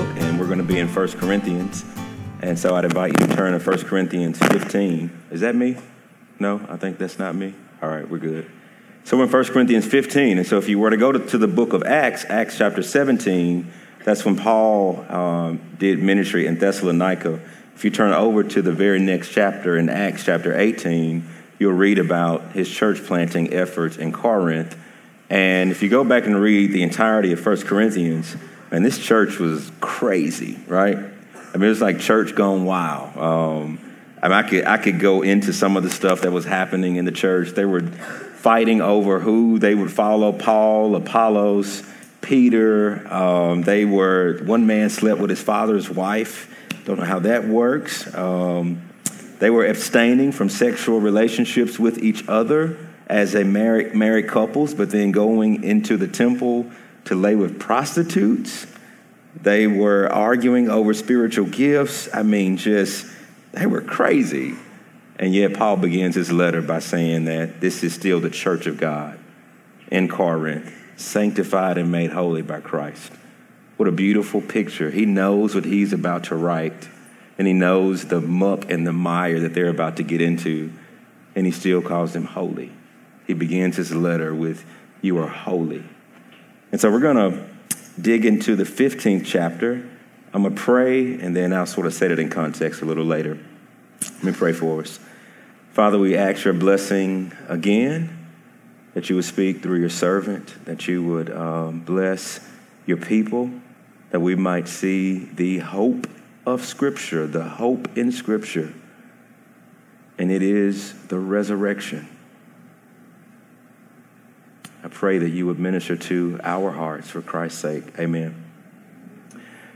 and we're going to be in 1 Corinthians. And so I'd invite you to turn to 1 Corinthians 15. Is that me? No, I think that's not me. All right, we're good. So we're in 1 Corinthians 15. And so if you were to go to, to the book of Acts, Acts chapter 17, that's when Paul um, did ministry in Thessalonica. If you turn over to the very next chapter in Acts chapter 18, you'll read about his church planting efforts in Corinth. And if you go back and read the entirety of 1 Corinthians, and this church was crazy, right? I mean, it was like church gone wild. Um, I, mean, I could I could go into some of the stuff that was happening in the church. They were fighting over who they would follow: Paul, Apollos, Peter. Um, they were one man slept with his father's wife. Don't know how that works. Um, they were abstaining from sexual relationships with each other as a married, married couples, but then going into the temple to lay with prostitutes. They were arguing over spiritual gifts. I mean, just, they were crazy. And yet, Paul begins his letter by saying that this is still the church of God in Corinth, sanctified and made holy by Christ. What a beautiful picture. He knows what he's about to write and he knows the muck and the mire that they're about to get into, and he still calls them holy. He begins his letter with, You are holy. And so we're going to dig into the 15th chapter. I'm going to pray, and then I'll sort of set it in context a little later. Let me pray for us. Father, we ask your blessing again, that you would speak through your servant, that you would um, bless your people, that we might see the hope of Scripture, the hope in Scripture, and it is the resurrection. I pray that you would minister to our hearts for Christ's sake. Amen.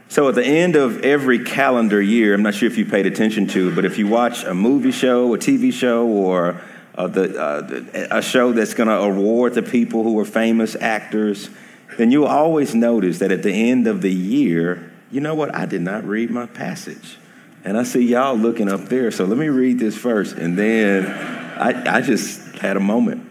So, at the end of every calendar year, I'm not sure if you paid attention to, but if you watch a movie show, a TV show, or uh, the, uh, a show that's going to award the people who are famous actors, then you'll always notice that at the end of the year, you know what? I did not read my passage. And I see y'all looking up there. So let me read this first. And then I, I just had a moment.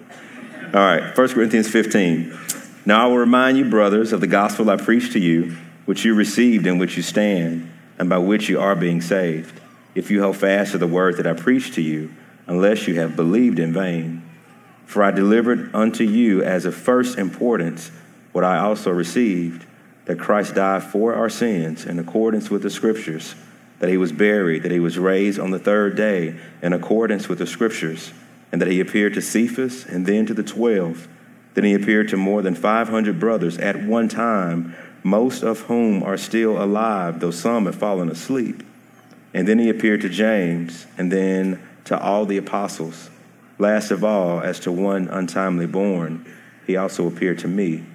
All right, 1 Corinthians 15. Now I will remind you, brothers, of the gospel I preached to you, which you received, in which you stand, and by which you are being saved, if you hold fast to the word that I preached to you, unless you have believed in vain. For I delivered unto you as of first importance what I also received that Christ died for our sins in accordance with the Scriptures, that he was buried, that he was raised on the third day in accordance with the Scriptures, and that he appeared to Cephas and then to the twelve. Then he appeared to more than 500 brothers at one time, most of whom are still alive, though some have fallen asleep. And then he appeared to James, and then to all the apostles. Last of all, as to one untimely born, he also appeared to me.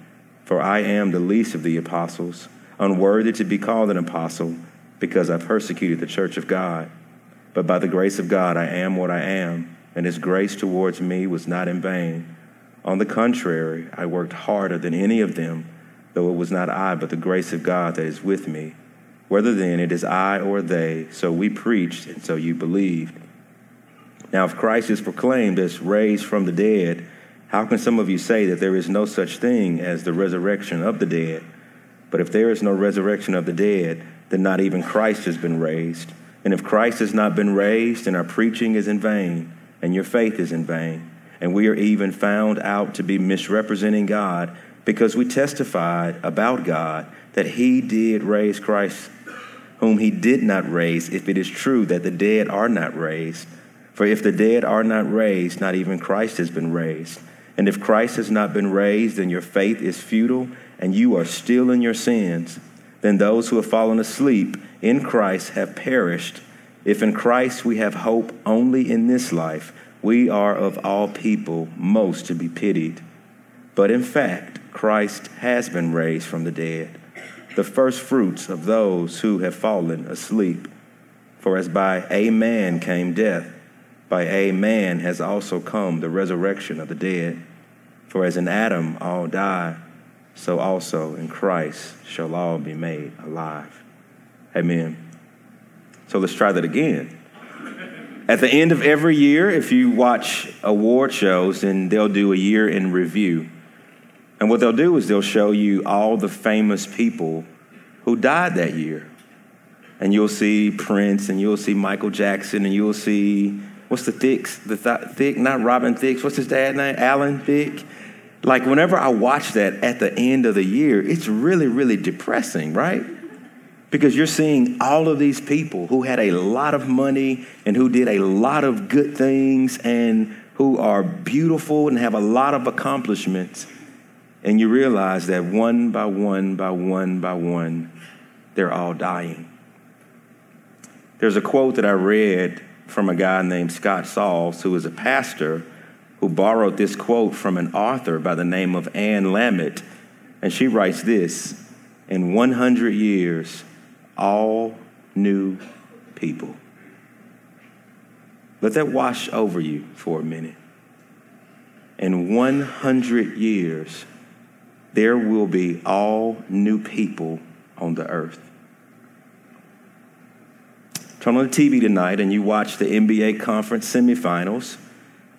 For I am the least of the apostles, unworthy to be called an apostle, because I persecuted the church of God. But by the grace of God, I am what I am, and his grace towards me was not in vain. On the contrary, I worked harder than any of them, though it was not I, but the grace of God that is with me. Whether then it is I or they, so we preached, and so you believed. Now, if Christ is proclaimed as raised from the dead, how can some of you say that there is no such thing as the resurrection of the dead? But if there is no resurrection of the dead, then not even Christ has been raised. And if Christ has not been raised, then our preaching is in vain, and your faith is in vain. And we are even found out to be misrepresenting God because we testified about God that He did raise Christ, whom He did not raise, if it is true that the dead are not raised. For if the dead are not raised, not even Christ has been raised. And if Christ has not been raised, then your faith is futile and you are still in your sins. Then those who have fallen asleep in Christ have perished. If in Christ we have hope only in this life, we are of all people most to be pitied. But in fact, Christ has been raised from the dead, the first fruits of those who have fallen asleep. For as by a man came death, by a man has also come the resurrection of the dead. For as in Adam all die, so also in Christ shall all be made alive. Amen. So let's try that again. At the end of every year, if you watch award shows, then they'll do a year in review. And what they'll do is they'll show you all the famous people who died that year. And you'll see Prince and you'll see Michael Jackson and you'll see, what's the Thicks? The th- Thick, not Robin Thicke. What's his dad name? Alan Thicke. Like whenever I watch that at the end of the year, it's really, really depressing, right? Because you're seeing all of these people who had a lot of money and who did a lot of good things and who are beautiful and have a lot of accomplishments. And you realize that one by one by one by one, they're all dying. There's a quote that I read from a guy named Scott Sauls, who is a pastor, who borrowed this quote from an author by the name of Anne Lamott. And she writes this In 100 years, all new people. Let that wash over you for a minute. In 100 years, there will be all new people on the earth. Turn on the TV tonight and you watch the NBA conference semifinals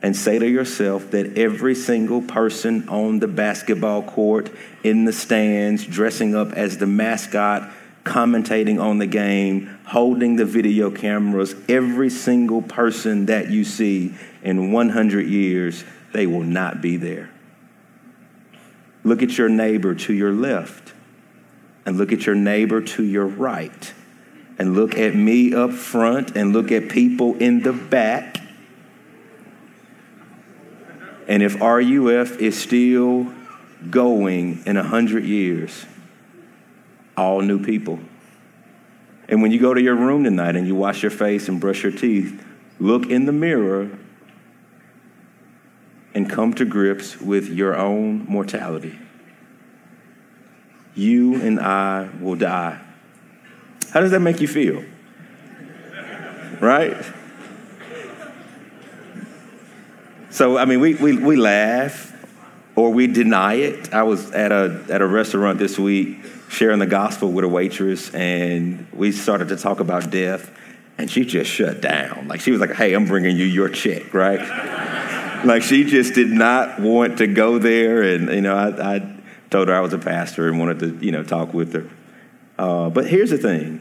and say to yourself that every single person on the basketball court, in the stands, dressing up as the mascot, commentating on the game, holding the video cameras, every single person that you see in 100 years, they will not be there. Look at your neighbor to your left, and look at your neighbor to your right, and look at me up front, and look at people in the back. And if RUF is still going in 100 years, all new people. And when you go to your room tonight and you wash your face and brush your teeth, look in the mirror and come to grips with your own mortality. You and I will die. How does that make you feel? Right? So, I mean, we, we, we laugh or we deny it. I was at a, at a restaurant this week sharing the gospel with a waitress, and we started to talk about death, and she just shut down. Like, she was like, hey, I'm bringing you your check, right? like, she just did not want to go there, and, you know, I, I told her I was a pastor and wanted to, you know, talk with her. Uh, but here's the thing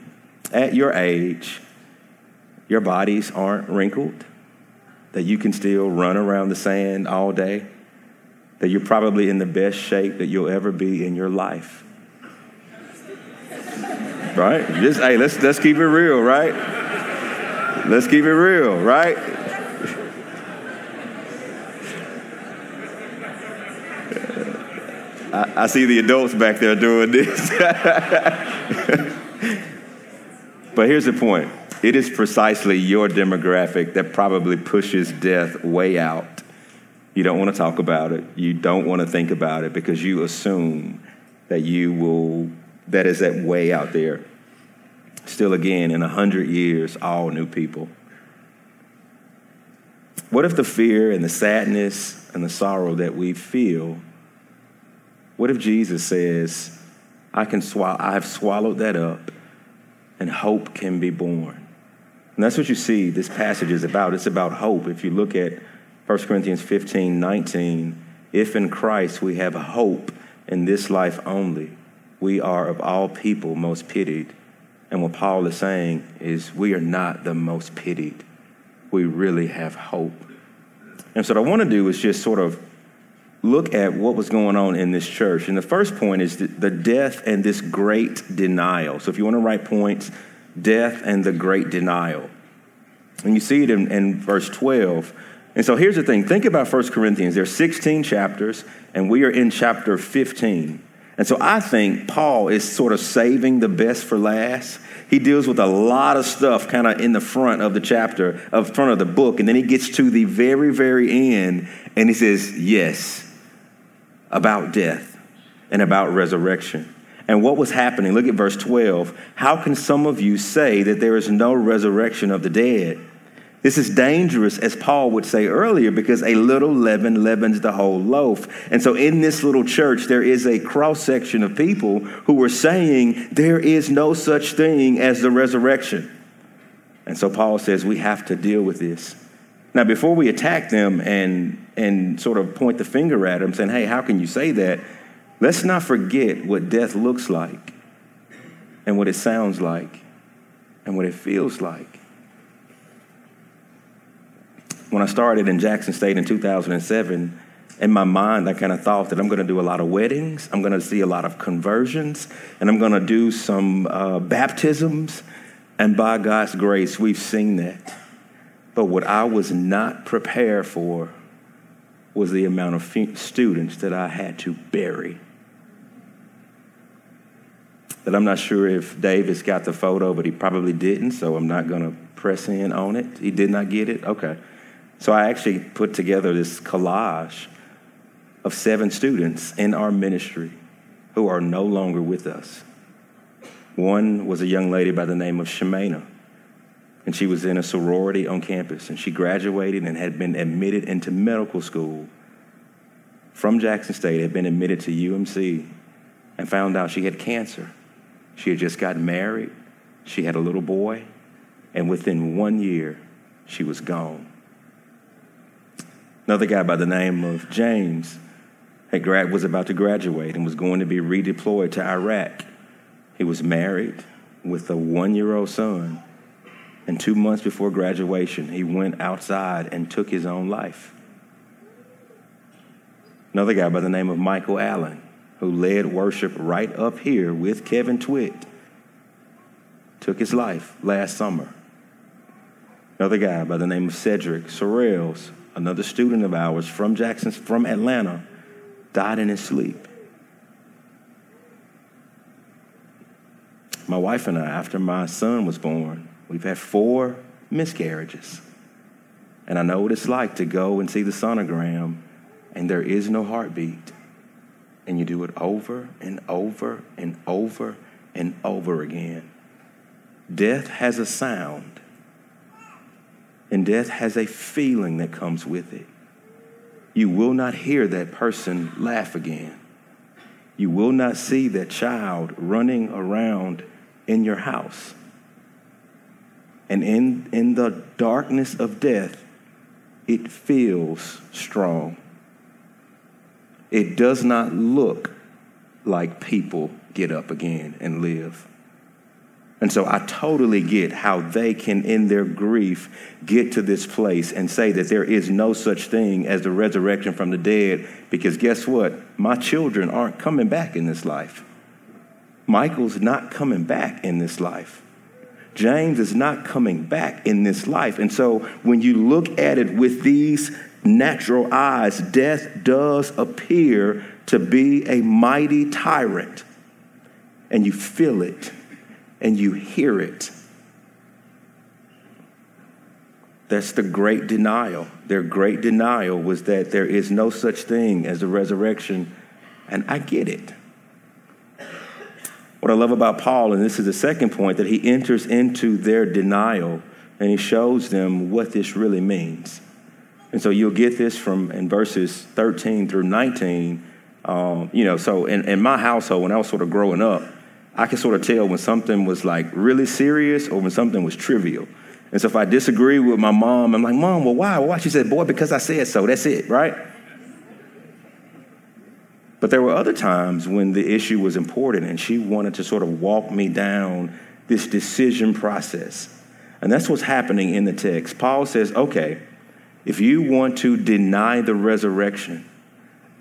at your age, your bodies aren't wrinkled, that you can still run around the sand all day that you're probably in the best shape that you'll ever be in your life. Right? Just hey, let's let's keep it real, right? Let's keep it real, right? I, I see the adults back there doing this. but here's the point it is precisely your demographic that probably pushes death way out you don't want to talk about it. You don't want to think about it because you assume that you will, that is that way out there. Still, again, in a hundred years, all new people. What if the fear and the sadness and the sorrow that we feel, what if Jesus says, I can swallow, I have swallowed that up and hope can be born? And that's what you see this passage is about. It's about hope. If you look at 1 Corinthians 15 19, if in Christ we have hope in this life only, we are of all people most pitied. And what Paul is saying is, we are not the most pitied. We really have hope. And so, what I want to do is just sort of look at what was going on in this church. And the first point is the death and this great denial. So, if you want to write points, death and the great denial. And you see it in, in verse 12 and so here's the thing think about 1 Corinthians. There's 16 chapters, and we are in chapter 15. And so I think Paul is sort of saving the best for last. He deals with a lot of stuff kind of in the front of the chapter, of front of the book, and then he gets to the very, very end, and he says, Yes, about death and about resurrection. And what was happening? Look at verse 12. How can some of you say that there is no resurrection of the dead? This is dangerous, as Paul would say earlier, because a little leaven leavens the whole loaf. And so, in this little church, there is a cross section of people who were saying there is no such thing as the resurrection. And so, Paul says we have to deal with this. Now, before we attack them and, and sort of point the finger at them, saying, hey, how can you say that? Let's not forget what death looks like. and what it sounds like and what it feels like. When I started in Jackson State in 2007, in my mind, I kind of thought that I'm going to do a lot of weddings, I'm going to see a lot of conversions, and I'm going to do some uh, baptisms. And by God's grace, we've seen that. But what I was not prepared for was the amount of students that I had to bury. That I'm not sure if Davis got the photo, but he probably didn't, so I'm not going to press in on it. He did not get it? Okay. So I actually put together this collage of seven students in our ministry who are no longer with us. One was a young lady by the name of Shemana, and she was in a sorority on campus, and she graduated and had been admitted into medical school from Jackson State, had been admitted to UMC, and found out she had cancer. She had just gotten married, she had a little boy, and within one year, she was gone. Another guy by the name of James had grad, was about to graduate and was going to be redeployed to Iraq. He was married with a one year old son. And two months before graduation, he went outside and took his own life. Another guy by the name of Michael Allen, who led worship right up here with Kevin Twit, took his life last summer. Another guy by the name of Cedric Sorrells, another student of ours from Jackson, from Atlanta, died in his sleep. My wife and I, after my son was born, we've had four miscarriages. And I know what it's like to go and see the sonogram and there is no heartbeat. And you do it over and over and over and over again. Death has a sound, and death has a feeling that comes with it you will not hear that person laugh again. You will not see that child running around in your house. And in, in the darkness of death, it feels strong. It does not look like people get up again and live. And so I totally get how they can, in their grief, get to this place and say that there is no such thing as the resurrection from the dead, because guess what? My children aren't coming back in this life. Michael's not coming back in this life. James is not coming back in this life. And so when you look at it with these natural eyes, death does appear to be a mighty tyrant, and you feel it and you hear it. That's the great denial. Their great denial was that there is no such thing as a resurrection, and I get it. What I love about Paul, and this is the second point, that he enters into their denial and he shows them what this really means. And so you'll get this from in verses 13 through 19. Um, you know, so in, in my household, when I was sort of growing up, I could sort of tell when something was like really serious or when something was trivial. And so if I disagree with my mom, I'm like, Mom, well, why? Why? She said, Boy, because I said so. That's it, right? But there were other times when the issue was important and she wanted to sort of walk me down this decision process. And that's what's happening in the text. Paul says, okay, if you want to deny the resurrection,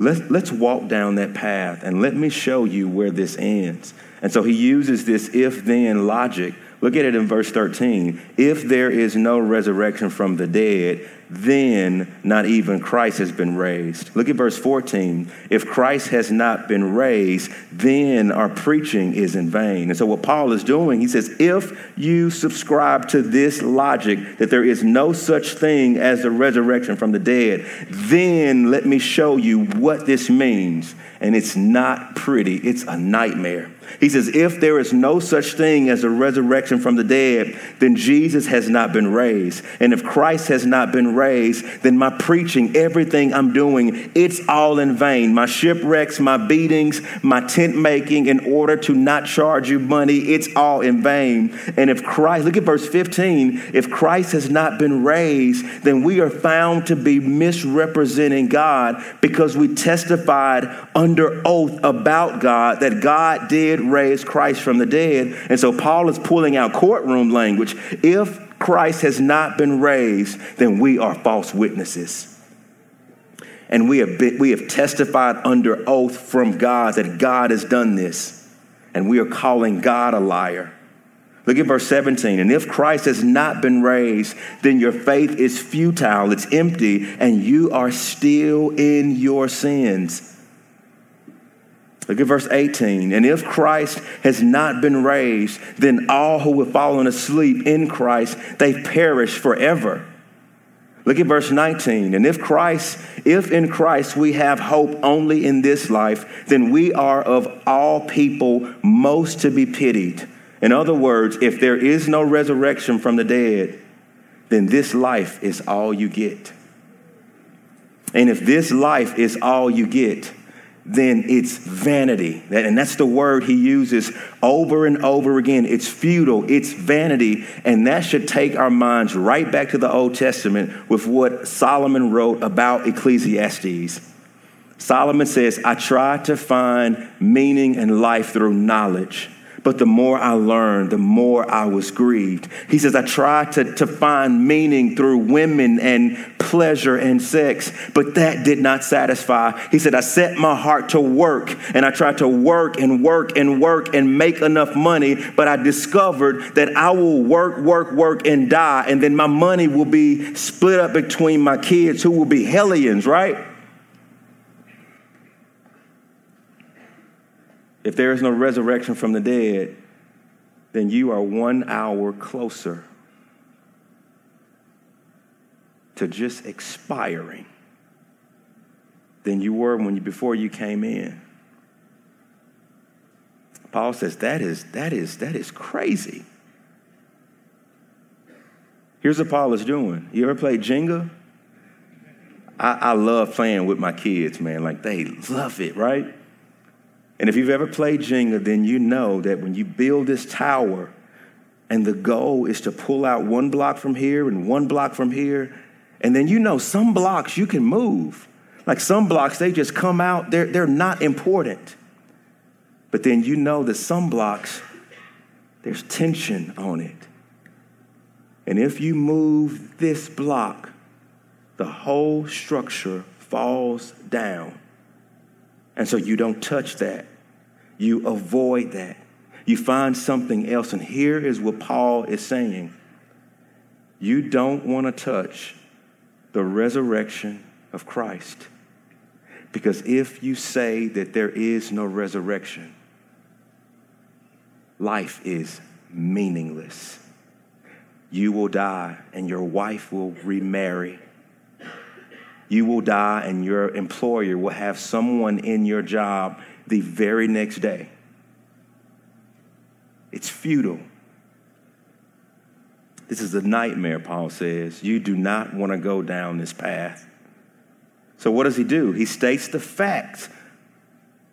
let's, let's walk down that path and let me show you where this ends. And so he uses this if then logic. Look at it in verse 13. If there is no resurrection from the dead, then not even Christ has been raised. Look at verse 14. If Christ has not been raised, then our preaching is in vain. And so, what Paul is doing, he says, if you subscribe to this logic that there is no such thing as the resurrection from the dead, then let me show you what this means. And it's not pretty, it's a nightmare. He says, if there is no such thing as a resurrection from the dead, then Jesus has not been raised. And if Christ has not been raised, then my preaching, everything I'm doing, it's all in vain. My shipwrecks, my beatings, my tent making in order to not charge you money, it's all in vain. And if Christ, look at verse 15, if Christ has not been raised, then we are found to be misrepresenting God because we testified under oath about God that God did raise Christ from the dead. And so Paul is pulling out courtroom language. If Christ has not been raised, then we are false witnesses. And we have, been, we have testified under oath from God that God has done this. And we are calling God a liar. Look at verse 17. And if Christ has not been raised, then your faith is futile, it's empty, and you are still in your sins. Look at verse 18. And if Christ has not been raised, then all who have fallen asleep in Christ, they perish forever. Look at verse 19. And if Christ, if in Christ we have hope only in this life, then we are of all people most to be pitied. In other words, if there is no resurrection from the dead, then this life is all you get. And if this life is all you get, then it's vanity. And that's the word he uses over and over again. It's futile, it's vanity. And that should take our minds right back to the Old Testament with what Solomon wrote about Ecclesiastes. Solomon says, I try to find meaning in life through knowledge but the more I learned, the more I was grieved. He says, I tried to, to find meaning through women and pleasure and sex, but that did not satisfy. He said, I set my heart to work and I tried to work and work and work and make enough money, but I discovered that I will work, work, work and die, and then my money will be split up between my kids who will be hellions, right? If there is no resurrection from the dead, then you are one hour closer to just expiring than you were when you, before you came in. Paul says that is that is that is crazy. Here's what Paul is doing. You ever played Jenga? I, I love playing with my kids, man. Like they love it, right? And if you've ever played Jenga, then you know that when you build this tower, and the goal is to pull out one block from here and one block from here, and then you know some blocks you can move. Like some blocks, they just come out, they're, they're not important. But then you know that some blocks, there's tension on it. And if you move this block, the whole structure falls down. And so you don't touch that. You avoid that. You find something else. And here is what Paul is saying you don't want to touch the resurrection of Christ. Because if you say that there is no resurrection, life is meaningless. You will die and your wife will remarry you will die and your employer will have someone in your job the very next day. It's futile. This is a nightmare, Paul says. You do not want to go down this path. So, what does he do? He states the facts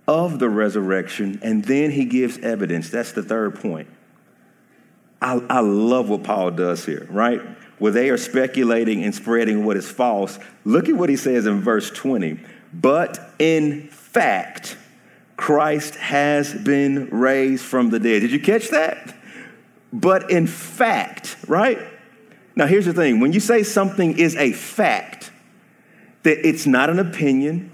of the resurrection and then he gives evidence. That's the third point. I, I love what Paul does here, right? where they are speculating and spreading what is false, look at what he says in verse 20. But in fact, Christ has been raised from the dead. Did you catch that? But in fact, right? Now, here's the thing when you say something is a fact, that it's not an opinion,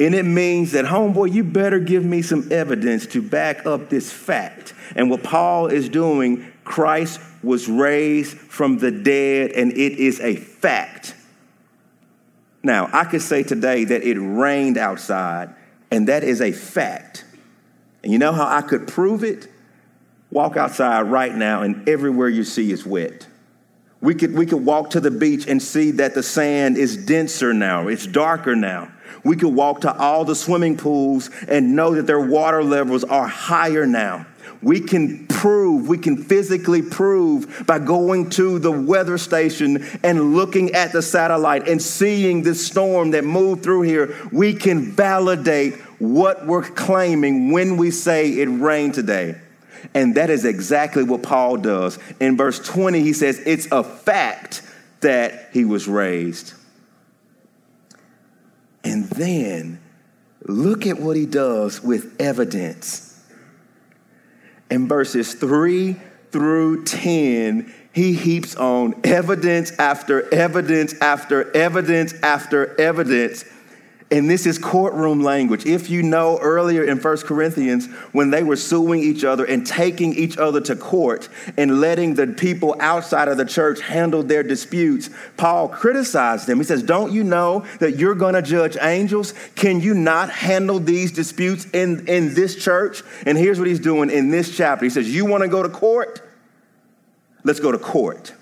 and it means that, homeboy, you better give me some evidence to back up this fact. And what Paul is doing, Christ was raised from the dead, and it is a fact. Now, I could say today that it rained outside, and that is a fact. And you know how I could prove it? Walk outside right now, and everywhere you see is wet. We could, we could walk to the beach and see that the sand is denser now, it's darker now. We could walk to all the swimming pools and know that their water levels are higher now we can prove, we can physically prove by going to the weather station and looking at the satellite and seeing the storm that moved through here, we can validate what we're claiming when we say it rained today. And that is exactly what Paul does. In verse 20, he says, It's a fact that he was raised. And then look at what he does with evidence. in verses 3 through 10, he heaps on evidence after evidence after evidence after evidence and this is courtroom language. If you know earlier in 1 Corinthians, when they were suing each other and taking each other to court and letting the people outside of the church handle their disputes, Paul criticized them. He says, Don't you know that you're going to judge angels? Can you not handle these disputes in, in this church? And here's what he's doing in this chapter. He says, You want to go to court? Let's go to court.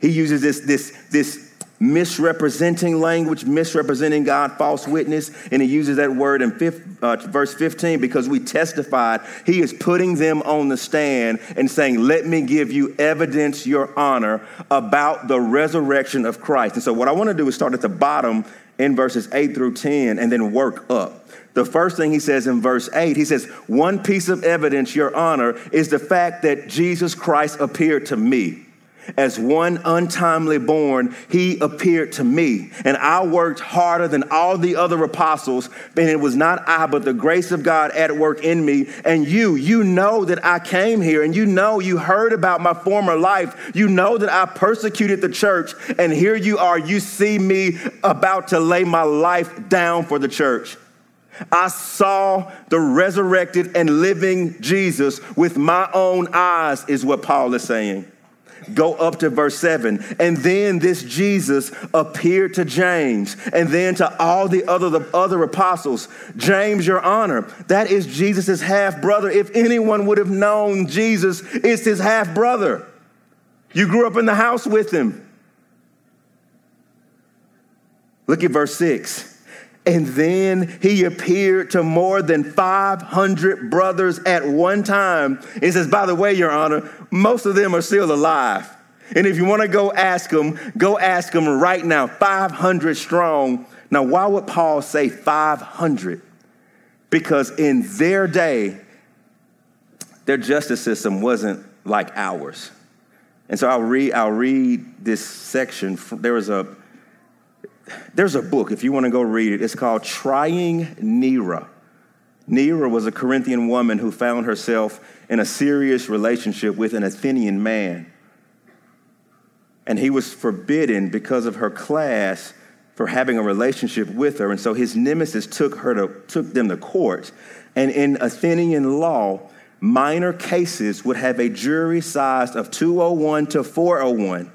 He uses this, this, this misrepresenting language, misrepresenting God, false witness, and he uses that word in fifth, uh, verse 15 because we testified. He is putting them on the stand and saying, Let me give you evidence, your honor, about the resurrection of Christ. And so, what I want to do is start at the bottom in verses 8 through 10 and then work up. The first thing he says in verse 8, he says, One piece of evidence, your honor, is the fact that Jesus Christ appeared to me. As one untimely born, he appeared to me. And I worked harder than all the other apostles, and it was not I, but the grace of God at work in me. And you, you know that I came here, and you know you heard about my former life. You know that I persecuted the church, and here you are. You see me about to lay my life down for the church. I saw the resurrected and living Jesus with my own eyes, is what Paul is saying. Go up to verse 7. And then this Jesus appeared to James and then to all the other, the other apostles. James, your honor. That is Jesus' half brother. If anyone would have known Jesus, it's his half brother. You grew up in the house with him. Look at verse 6. And then he appeared to more than 500 brothers at one time. He says, By the way, Your Honor, most of them are still alive. And if you want to go ask them, go ask them right now, 500 strong. Now, why would Paul say 500? Because in their day, their justice system wasn't like ours. And so I'll read, I'll read this section. There was a there's a book, if you want to go read it, it's called Trying Neaira. Neaira was a Corinthian woman who found herself in a serious relationship with an Athenian man. And he was forbidden because of her class for having a relationship with her. And so his nemesis took her to took them to court. And in Athenian law, minor cases would have a jury size of 201 to 401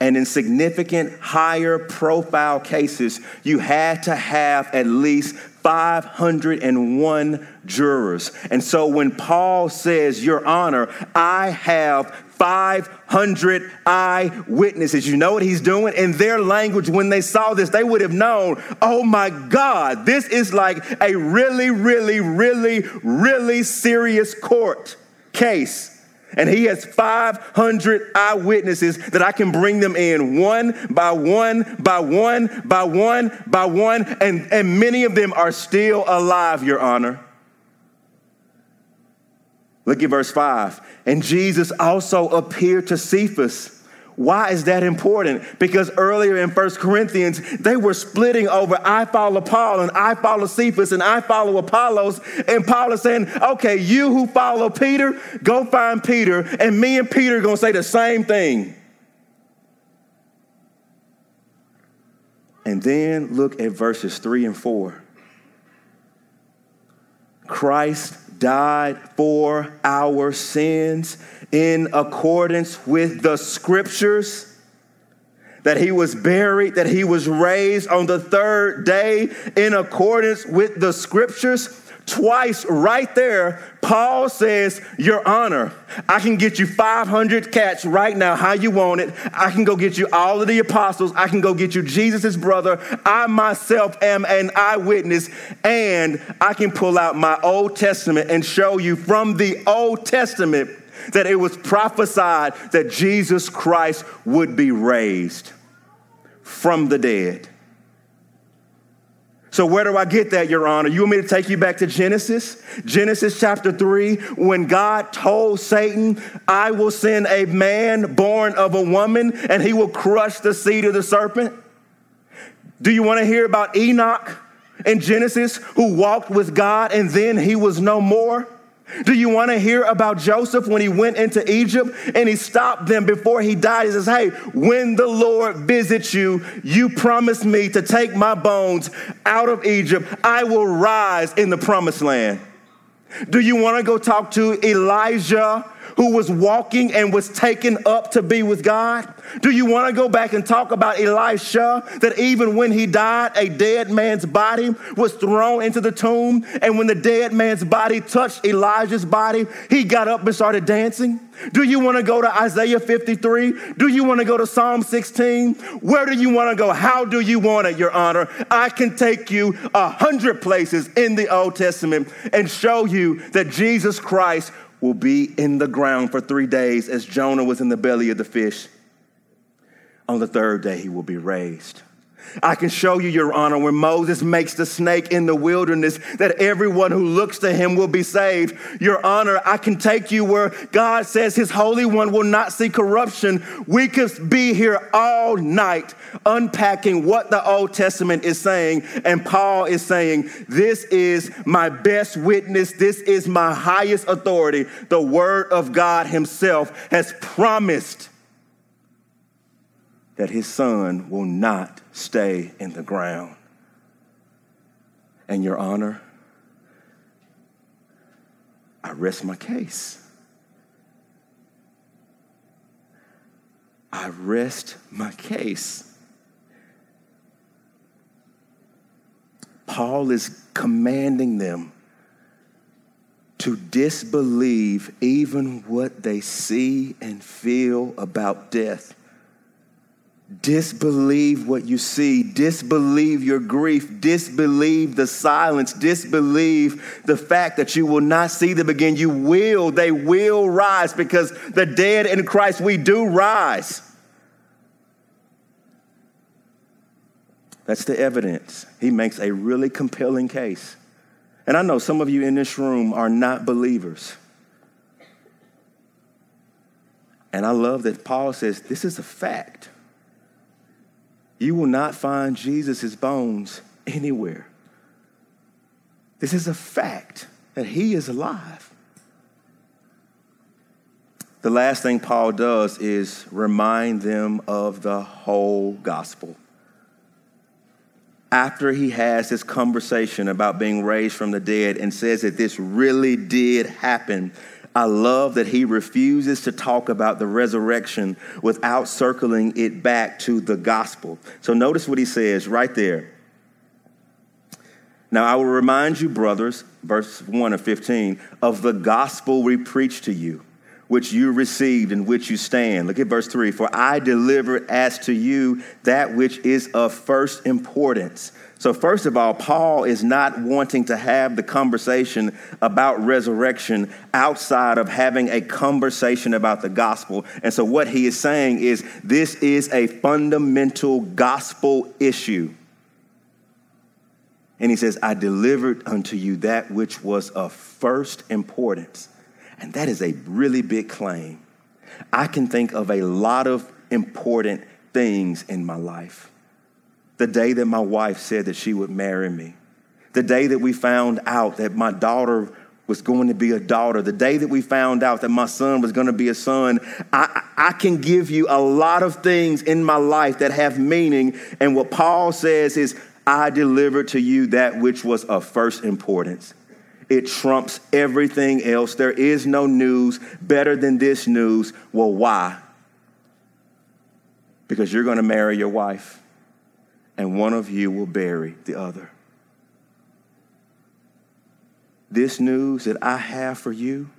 and in significant higher profile cases, you had to have at least 501 jurors. And so when Paul says, Your Honor, I have 500 eyewitnesses. You know what he's doing? In their language, when they saw this, they would have known, oh my God, this is like a really, really, really, really serious court case. And he has 500 eyewitnesses that I can bring them in one by one, by one, by one, by one. And, and many of them are still alive, Your Honor. Look at verse 5. And Jesus also appeared to Cephas why is that important? Because earlier in First Corinthians, they were splitting over I follow Paul and I follow Cephas and I follow Apollos. And Paul is saying, okay, you who follow Peter, go find Peter, and me and Peter are going to say the same thing. And then look at verses three and four. Christ died for our sins in accordance with the scriptures, that he was buried, that he was raised on the third day in accordance with the scriptures. Twice, right there, Paul says, Your honor, I can get you 500 cats right now, how you want it. I can go get you all of the apostles. I can go get you Jesus' brother. I myself am an eyewitness, and I can pull out my Old Testament and show you from the Old Testament that it was prophesied that Jesus Christ would be raised from the dead. So, where do I get that, Your Honor? You want me to take you back to Genesis? Genesis chapter 3, when God told Satan, I will send a man born of a woman and he will crush the seed of the serpent? Do you want to hear about Enoch in Genesis who walked with God and then he was no more? Do you want to hear about Joseph when he went into Egypt and he stopped them before he died? He says, Hey, when the Lord visits you, you promised me to take my bones out of Egypt. I will rise in the promised land. Do you want to go talk to Elijah who was walking and was taken up to be with God? Do you want to go back and talk about Elisha that even when he died, a dead man's body was thrown into the tomb? And when the dead man's body touched Elijah's body, he got up and started dancing? Do you want to go to Isaiah 53? Do you want to go to Psalm 16? Where do you want to go? How do you want it, Your Honor? I can take you a hundred places in the Old Testament and show you that Jesus Christ will be in the ground for three days as Jonah was in the belly of the fish. On the third day, he will be raised. I can show you, Your Honor, when Moses makes the snake in the wilderness, that everyone who looks to him will be saved. Your Honor, I can take you where God says his Holy One will not see corruption. We could be here all night unpacking what the Old Testament is saying. And Paul is saying, This is my best witness, this is my highest authority. The Word of God Himself has promised that his son will not stay in the ground. And, Your Honor, I rest my case. I rest my case. Paul is commanding them to disbelieve even what they see and feel about death. Disbelieve what you see, disbelieve your grief, disbelieve the silence, disbelieve the fact that you will not see them again. You will, they will rise because the dead in Christ, we do rise. That's the evidence. He makes a really compelling case. And I know some of you in this room are not believers. And I love that Paul says this is a fact you will not find Jesus' bones anywhere. This is a fact that he is alive. The last thing Paul does is remind them of the whole gospel. After he has this conversation about being raised from the dead and says that this really did happen, I love that he refuses to talk about the resurrection without circling it back to the gospel. So notice what he says right there. Now I will remind you, brothers, verse 1 of 15, of the gospel we preach to you, which you received and which you stand. Look at verse 3 For I delivered as to you that which is of first importance so, first of all, Paul is not wanting to have the conversation about resurrection outside of having a conversation about the gospel. And so, what he is saying is this is a fundamental gospel issue. And he says, I delivered unto you that which was of first importance. And that is a really big claim. I can think of a lot of important things in my life the day that my wife said that she would marry me, the day that we found out that my daughter was going to be a daughter, the day that we found out that my son was going to be a son, I, I can give you a lot of things in my life that have meaning. And what Paul says is, I delivered to you that which was of first importance. It trumps everything else. There is no news better than this news. Well, why? Because you're going to marry your wife and one of you will bury the other. This news that I have for you,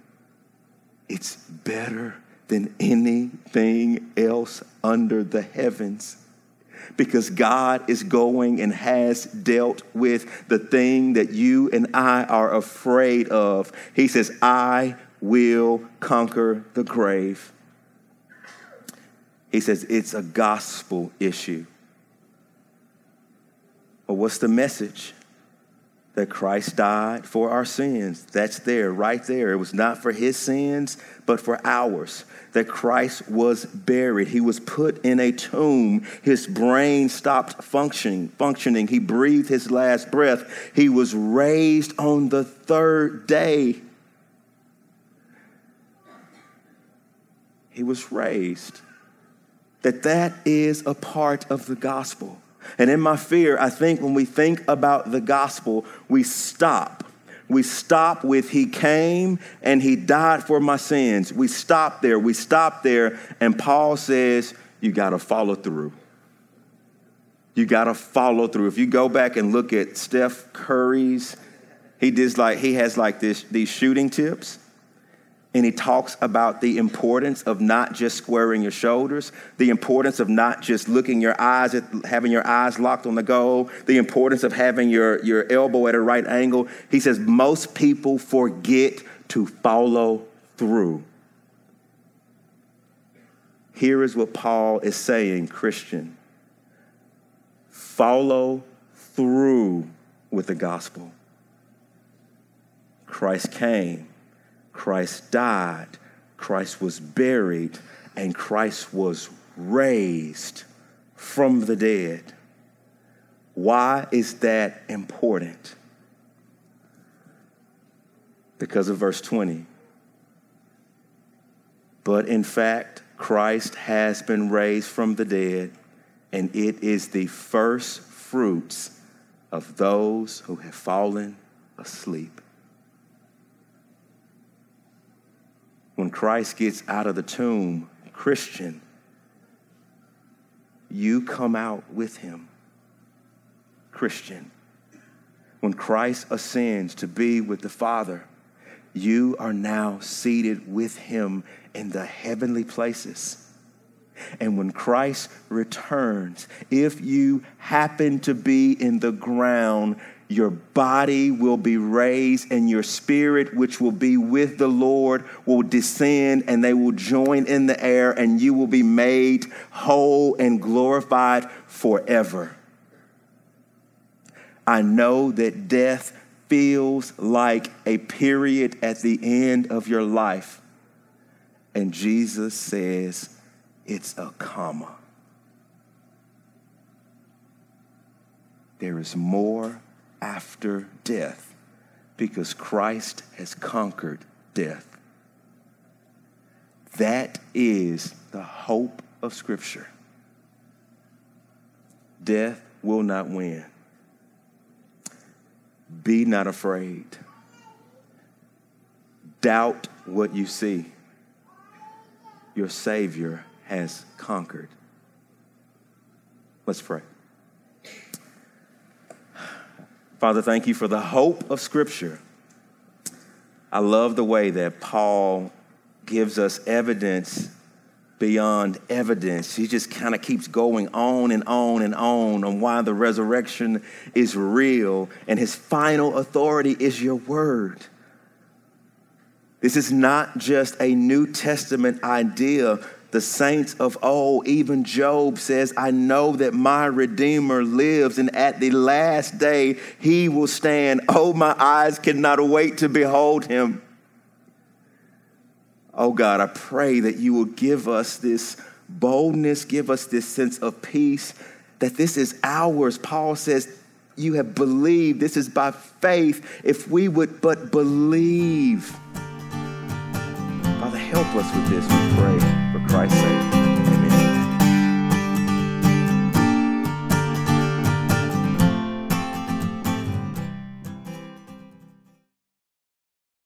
it's better than anything else under the heavens because God is going and has dealt with the thing that you and I are afraid of. He says, I will conquer the grave. He says, it's a gospel issue. Or what's the message? That Christ died for our sins. That's there, right there. It was not for his sins, but for ours. That Christ was buried. He was put in a tomb. His brain stopped functioning, functioning. He breathed his last breath. He was raised on the third day. He was raised. That that is a part of the gospel and in my fear, I think when we think about the gospel, we stop. We stop with He came and He died for my sins. We stop there. We stop there. And Paul says, You got to follow through. You got to follow through. If you go back and look at Steph Curry's, he does like he has like this these shooting tips and he talks about the importance of not just squaring your shoulders, the importance of not just looking your eyes at having your eyes locked on the goal, the importance of having your, your elbow at a right angle. He says most people forget to follow through. Here is what Paul is saying, Christian. Follow through with the gospel. Christ came Christ died, Christ was buried, and Christ was raised from the dead. Why is that important? Because of verse 20. But in fact, Christ has been raised from the dead, and it is the first fruits of those who have fallen asleep. When Christ gets out of the tomb, Christian, you come out with him. Christian, when Christ ascends to be with the Father, you are now seated with him in the heavenly places. And when Christ returns, if you happen to be in the ground, your body will be raised, and your spirit, which will be with the Lord, will descend, and they will join in the air, and you will be made whole and glorified forever. I know that death feels like a period at the end of your life. And Jesus says it's a comma. There is more after death because Christ has conquered death. That is the hope of Scripture. Death will not win. Be not afraid. Doubt what you see. Your Savior has conquered. Let's pray. Father, thank you for the hope of Scripture. I love the way that Paul gives us evidence beyond evidence. He just kind of keeps going on and on and on on why the resurrection is real, and his final authority is your word. This is not just a New Testament idea, the saints of old, even Job says, I know that my Redeemer lives, and at the last day he will stand. Oh, my eyes cannot wait to behold him. Oh, God, I pray that you will give us this boldness, give us this sense of peace, that this is ours. Paul says, You have believed. This is by faith. If we would but believe. Help us with this, we pray. For Christ's sake.